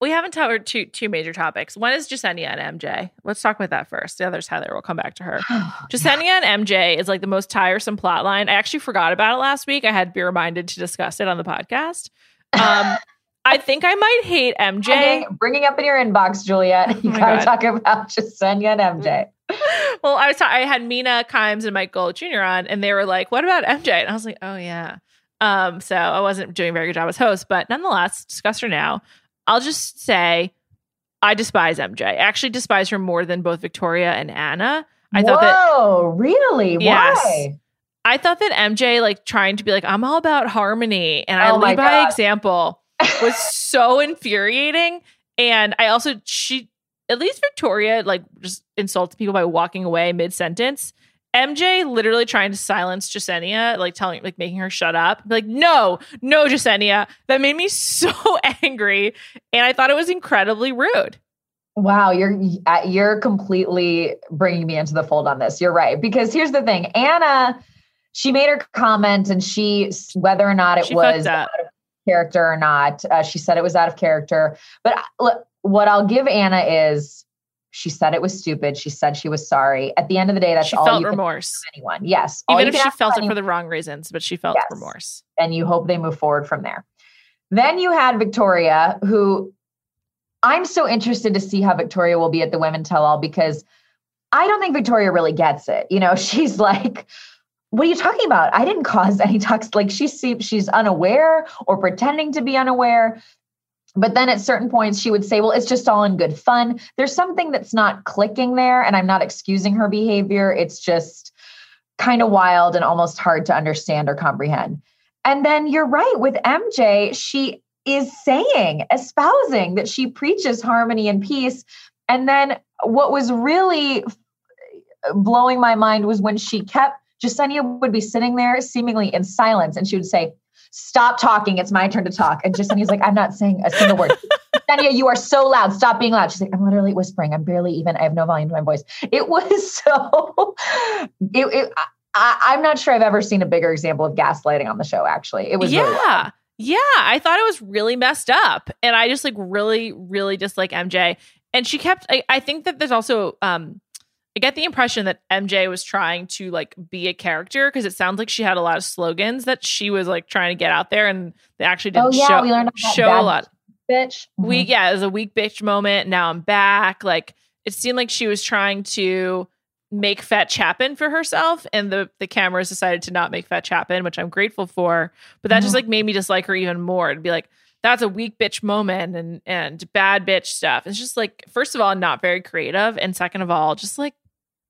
We haven't covered two two major topics. One is Jessenia and MJ. Let's talk about that first. The other's Heather. We'll come back to her. Jessenia and MJ is like the most tiresome plot line. I actually forgot about it last week. I had to be reminded to discuss it on the podcast. Um, I think I might hate MJ. Bringing, bringing up in your inbox, Juliet. You Oh gotta God. talk about Jessenia and MJ. well, I was ta- I had Mina Kimes and Mike Golic Jr. on, and they were like, "What about MJ?" And I was like, "Oh yeah." Um, so I wasn't doing a very good job as host, but nonetheless, discuss her now. I'll just say, I despise MJ. I actually despise her more than both Victoria and Anna. I Whoa, thought that Oh, really? Yes. Why? I thought that MJ like trying to be like I'm all about harmony and I Oh lead by God. example was so infuriating. And I also she at least Victoria like just insulted people by walking away mid sentence. MJ literally trying to silence Jessenia, like telling, like making her shut up. Like, no, no, Jessenia. That made me so angry, and I thought it was incredibly rude. Wow, you're you're completely bringing me into the fold on this. You're right because here's the thing, Anna, she made her comment and she whether or not it She was fucked up. out of character or not, uh, she said it was out of character. But uh, look, what I'll give Anna is she said it was stupid. She said she was sorry. At the end of the day, that's She all felt you remorse, of anyone. Yes, even if she felt it for the wrong reasons, but she felt Yes. remorse. and you hope they move forward from there. Then you had Victoria, who I'm so interested to see how Victoria will be at the Women Tell All because I don't think Victoria really gets it. You know, she's like, what are you talking about? I didn't cause any toxic. Like she she's unaware or pretending to be unaware. But then at certain points, she would say, Well, it's just all in good fun. There's something that's not clicking there, and I'm not excusing her behavior. It's just kind of wild and almost hard to understand or comprehend. And then you're right with MJ, she is saying, espousing that she preaches harmony and peace. And then what was really blowing my mind was when she kept, Jessenia would be sitting there seemingly in silence and she would say, Stop talking. It's my turn to talk. And Jessenia's like, I'm not saying a single word. Jessenia, you are so loud. Stop being loud. She's like, I'm literally whispering. I'm barely even, I have no volume to my voice. It was so, it, it, I, I'm not sure I've ever seen a bigger example of gaslighting on the show, actually. It was yeah. really yeah. I thought it was really messed up. And I just like really, really dislike MJ. And she kept, I, I think that there's also, um, I get the impression that MJ was trying to like be a character because it sounds like she had a lot of slogans that she was like trying to get out there and they actually didn't Oh, yeah, show, we learned show a lot. Bitch. We Mhm. yeah, it was a weak bitch moment. Now I'm back. Like it seemed like she was trying to make fetch happen for herself and the the cameras decided to not make fetch happen which i'm grateful for but that just like made me dislike her even more to be like that's a weak bitch moment and and bad bitch stuff it's just like first of all not very creative and second of all just like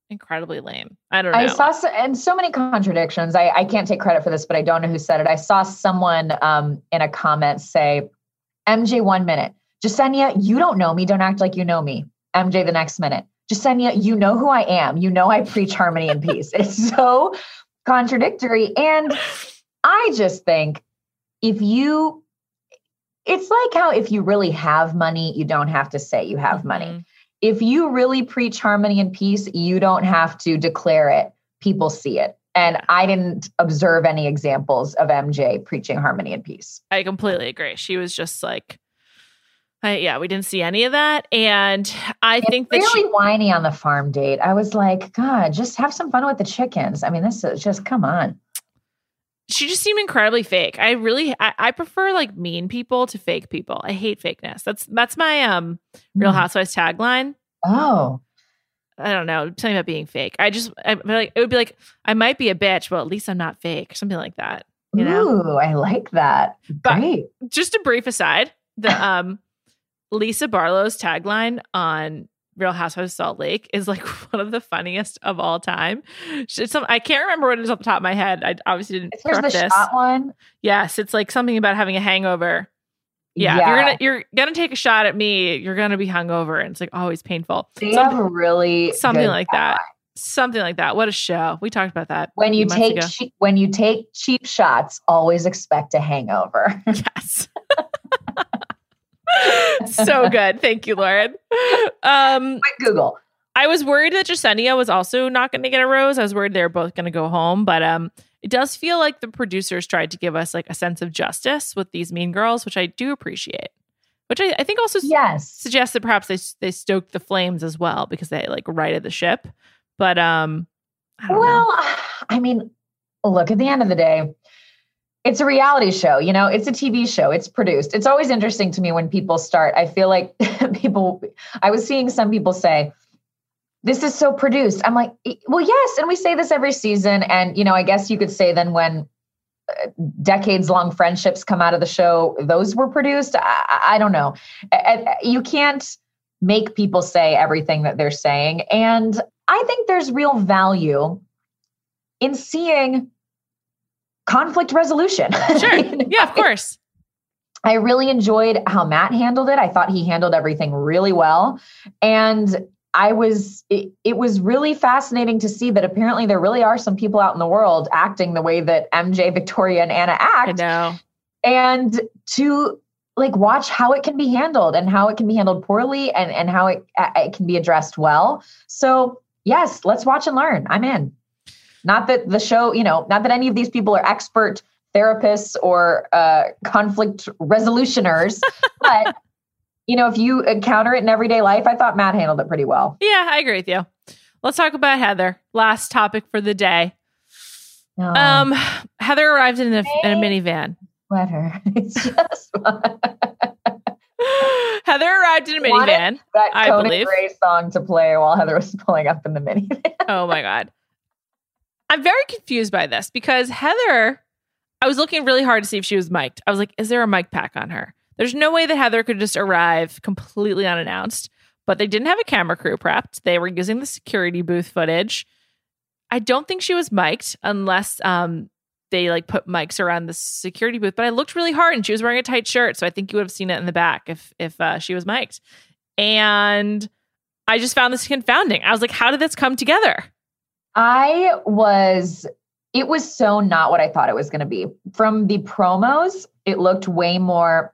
incredibly lame i don't know I saw so, and so many contradictions. I, I can't take credit for this, but I don't know who said it. I saw someone um, in a comment say, MJ, one minute. Jessenia, you don't know me. Don't act like you know me. MJ, the next minute. Jessenia, you know who I am. You know I preach harmony and peace. It's so contradictory. And I just think if you, it's like how if you really have money, you don't have to say you have money Mhm. If you really preach harmony and peace, you don't have to declare it. People see it. And I didn't observe any examples of MJ preaching harmony and peace. I completely agree. She was just like, I, yeah, we didn't see any of that, and I think that really she, whiny on the farm date. I was like, God, just have some fun with the chickens. I mean, this is just come on. She just seemed incredibly fake. I really, I, I prefer like mean people to fake people. I hate fakeness. That's that's my um Real Mm. Housewives tagline. Oh, I don't know something about being fake. I just, I feel like it would be like I might be a bitch, but at least I'm not fake, something like that. You know. ooh, I like that. But- Great. just a brief aside the um lisa barlow's tagline on real housewives of salt lake is like one of the funniest of all time. Some, i can't remember what it is off the top of my head. I obviously didn't Here's prep the this shot one. yes it's like something about having a hangover. Yeah, if you're gonna you're gonna take a shot at me you're gonna be hungover and it's like always painful. They something, have really something like that. something like that. What a show. We talked about that When you take che- when you take cheap shots, always expect a hangover. Yes. so good. Thank you, Lauren. Um, Quick Google. I was worried that Jessenia was also not going to get a rose. I was worried they were both going to go home, but um, it does feel like the producers tried to give us like a sense of justice with these mean girls, which I do appreciate. Which I, I think also Yes. suggests that perhaps they they stoked the flames as well because they like righted the ship. But um, I don't know. Well, I mean, look, at the end of the day, it's a reality show, you know, it's a TV show, it's produced. It's always interesting to me when people start. I feel like people, I was seeing some people say, this is so produced. I'm like, "E- well, yes. And we say this every season. And, you know, I guess you could say then when uh, decades long friendships come out of the show, those were produced. I, I- don't know. You can't make people say everything that they're saying. And I think there's real value in seeing conflict resolution. Sure. You know, Yeah, of course. I really enjoyed how Matt handled it. I thought he handled everything really well. And I was, it, it was really fascinating to see that apparently there really are some people out in the world acting the way that MJ, Victoria, and Anna act. I know. And to like watch how it can be handled and how it can be handled poorly and, and how it, it can be addressed well. So, yes, let's watch and learn. I'm in. Not that the show, you know, not that any of these people are expert therapists or uh, conflict resolutioners, but you know, if you encounter it in everyday life, I thought Matt handled it pretty well. Yeah, I agree with you. Let's talk about Heather. Last topic for the day. No, Um, Heather arrived in a, in a minivan. let her. It's just Heather arrived in a minivan. that I Conan believe. Gray song to play while Heather was pulling up in the minivan. Oh my god. I'm very confused by this because Heather, I was looking really hard to see if she was mic'd. I was like, is there a mic pack on her? There's no way that Heather could just arrive completely unannounced, but they didn't have a camera crew prepped. They were using the security booth footage. I don't think she was mic'd unless um they like put mics around the security booth, but I looked really hard and she was wearing a tight shirt, so I think you would have seen it in the back if if uh, she was mic'd. And I just found this confounding. I was like, how did this come together? I was, it was so not what I thought it was going to be. From the promos, it looked way more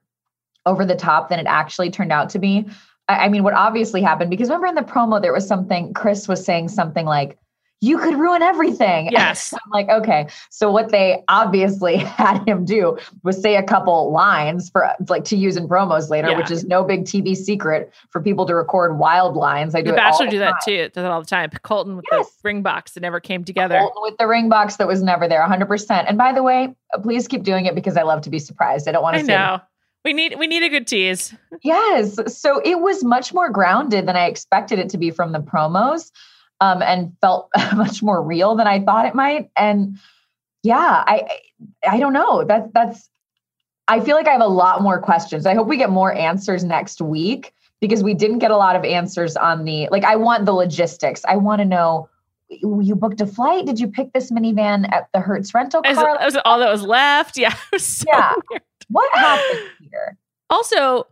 over the top than it actually turned out to be. I, I mean, what obviously happened, because remember in the promo, there was something, Chris was saying something like, you could ruin everything. Yes. I'm like, okay. So what they obviously had him do was say a couple lines for like to use in promos later, Yeah. which is no big TV secret for people to record wild lines. I do The it Bachelor do that time. too. Does it all the time. Colton with Yes. the ring box that never came together. Colton with the ring box that was never there, 100%. And by the way, please keep doing it because I love to be surprised. I don't want I to say know. We need we need a good tease. Yes. So it was much more grounded than I expected it to be from the promos. Um, and felt much more real than I thought it might. And yeah, I I don't know. That's that's I feel like I have a lot more questions. I hope we get more answers next week because we didn't get a lot of answers on the like I want the logistics. I want to know you booked a flight. Did you pick this minivan at the Hertz rental car? That was all that was left. Yeah. So yeah. Weird. What happened here? Also,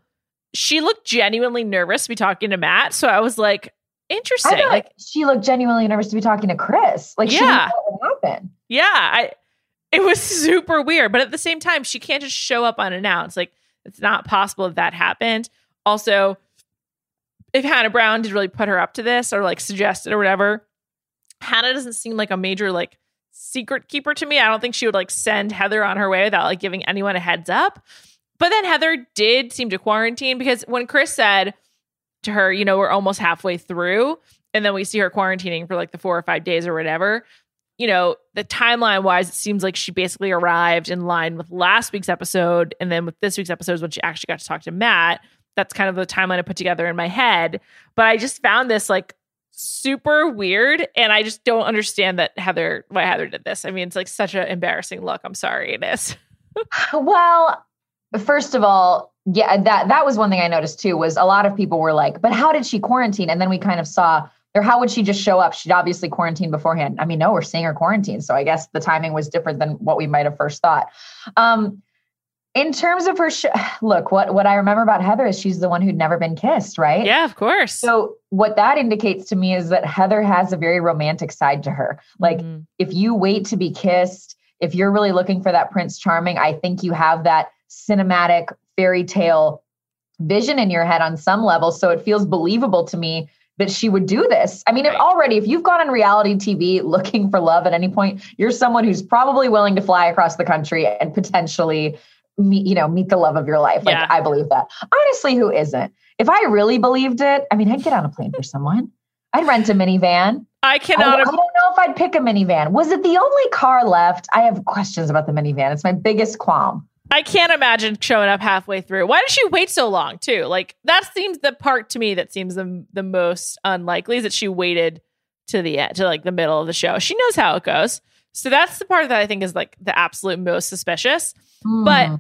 she looked genuinely nervous to be talking to Matt. So I was like, interesting. like she looked genuinely nervous to be talking to Chris. Like yeah. she didn't know what happened. Yeah. I it was super weird. But at the same time, she can't just show up unannounced. Like it's not possible if that happened. Also, if Hannah Brown did really put her up to this or like suggested or whatever, Hannah doesn't seem like a major like secret keeper to me. I don't think she would like send Heather on her way without like giving anyone a heads up. But then Heather did seem to quarantine because when Chris said to her, you know, we're almost halfway through, and then we see her quarantining for like the four or five days or whatever, you know, the timeline wise, it seems like she basically arrived in line with last week's episode. And then with this week's episode is when she actually got to talk to Matt. That's kind of the timeline I put together in my head. But I just found this like super weird. And I just don't understand that Heather, why Heather did this. I mean, it's like such an embarrassing look. I'm sorry it is. well, first of all, yeah, that that was one thing I noticed too, was a lot of people were like, but how did she quarantine? And then we kind of saw or how would she just show up? She'd obviously quarantine beforehand. I mean, no, we're seeing her quarantine. So I guess the timing was different than what we might have first thought. Um, in terms of her, sh- look, what, what I remember about Heather is she's the one who'd never been kissed, right? Yeah, of course. So what that indicates to me is that Heather has a very romantic side to her. Like mm-hmm. if you wait to be kissed, if you're really looking for that Prince Charming, I think you have that cinematic fairy tale vision in your head on some level. So it feels believable to me that she would do this. I mean, right. if already, if you've gone on reality TV looking for love at any point, you're someone who's probably willing to fly across the country and potentially meet, you know, meet the love of your life. Like yeah. I believe that. Honestly, who isn't? If I really believed it, I mean, I'd get on a plane for someone. I'd rent a minivan. I cannot. I, I, don't know if I'd pick a minivan. Was it the only car left? I have questions about the minivan. It's my biggest qualm. I can't imagine showing up halfway through. Why did she wait so long too? Like that seems the part to me that seems the the most unlikely is that she waited to the end to like the middle of the show. She knows how it goes. So that's the part that I think is like the absolute most suspicious. Hmm. But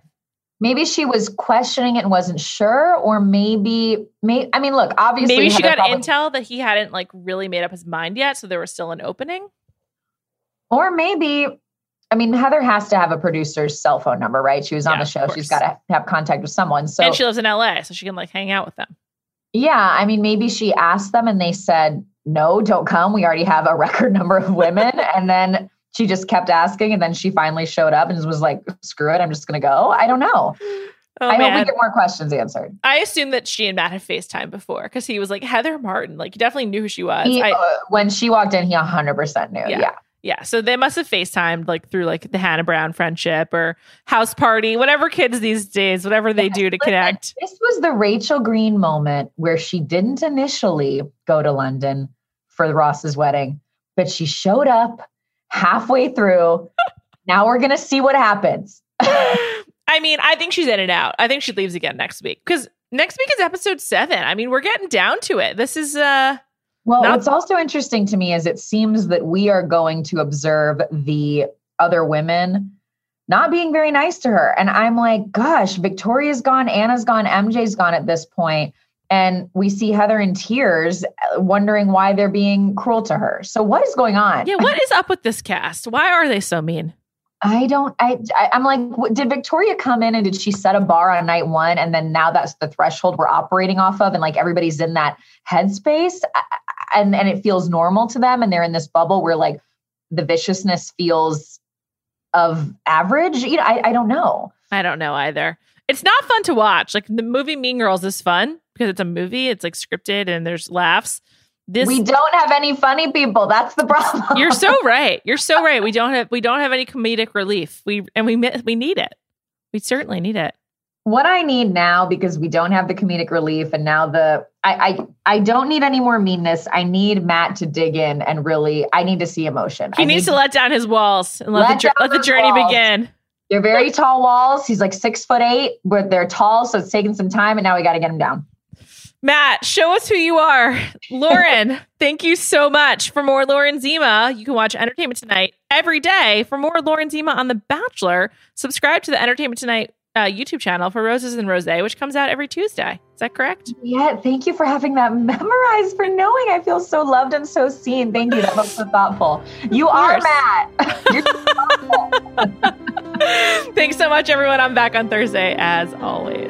maybe she was questioning it and wasn't sure or maybe may I mean look, obviously Maybe she got probably- intel that he hadn't like really made up his mind yet, so there was still an opening. Or maybe I mean, Heather has to have a producer's cell phone number, right? She was on yeah, the show. She's got to have contact with someone. So and she lives in LA, so she can like hang out with them. Yeah, I mean, maybe she asked them and they said, "No, don't come. We already have a record number of women." and then she just kept asking, and then she finally showed up and was like, "Screw it, I'm just going to go." I don't know. Oh, I man. hope we get more questions answered. I assume that she and Matt had FaceTime before because he was like Heather Martin. Like he definitely knew who she was. He, I, uh, when she walked in, he 100% knew. Yeah. yeah. Yeah, so they must have FaceTimed like through like the Hannah Brown friendship or house party, whatever kids these days, whatever they do to Listen, connect. This was the Rachel Green moment where she didn't initially go to London for Ross's wedding, but she showed up halfway through. now we're going to see what happens. I mean, I think she's in and out. I think she leaves again next week because next week is episode seven. I mean, we're getting down to it. This is uh well, Not- what's also interesting to me is it seems that we are going to observe the other women not being very nice to her. And I'm like, gosh, Victoria's gone, Anna's gone, MJ's gone at this point. And we see Heather in tears, uh, wondering why they're being cruel to her. So, what is going on? Yeah, what is up with this cast? Why are they so mean? I don't. I, I am like, did Victoria come in and did she set a bar on night one, and then now that's the threshold we're operating off of, and like everybody's in that headspace, and and it feels normal to them, and they're in this bubble where like the viciousness feels of average. You know, I I don't know. I don't know either. It's not fun to watch. Like the movie Mean Girls is fun because it's a movie. It's like scripted and there's laughs. This, we don't have any funny people. That's the problem. You're so right. You're so right. We don't have we don't have any comedic relief. We and we we need it. We certainly need it. What I need now because we don't have the comedic relief and now the I I I don't need any more meanness. I need Matt to dig in and really I need to see emotion. He I needs to let down his walls and let, let the let the journey walls. begin. They're very tall walls. He's like six foot eight, but they're tall, so it's taking some time, and now we got to get him down. Matt, show us who you are. Lauren, thank you so much. For more Lauren Zima, you can watch Entertainment Tonight every day. For more Lauren Zima on The Bachelor, subscribe to the Entertainment Tonight uh, YouTube channel for Roses and Rose, which comes out every Tuesday. Is that correct? Yeah, thank you for having that memorized, for knowing I feel so loved and so seen. Thank you. That was so thoughtful. You are Matt. You're so thoughtful. Thanks so much, everyone. I'm back on Thursday, as always.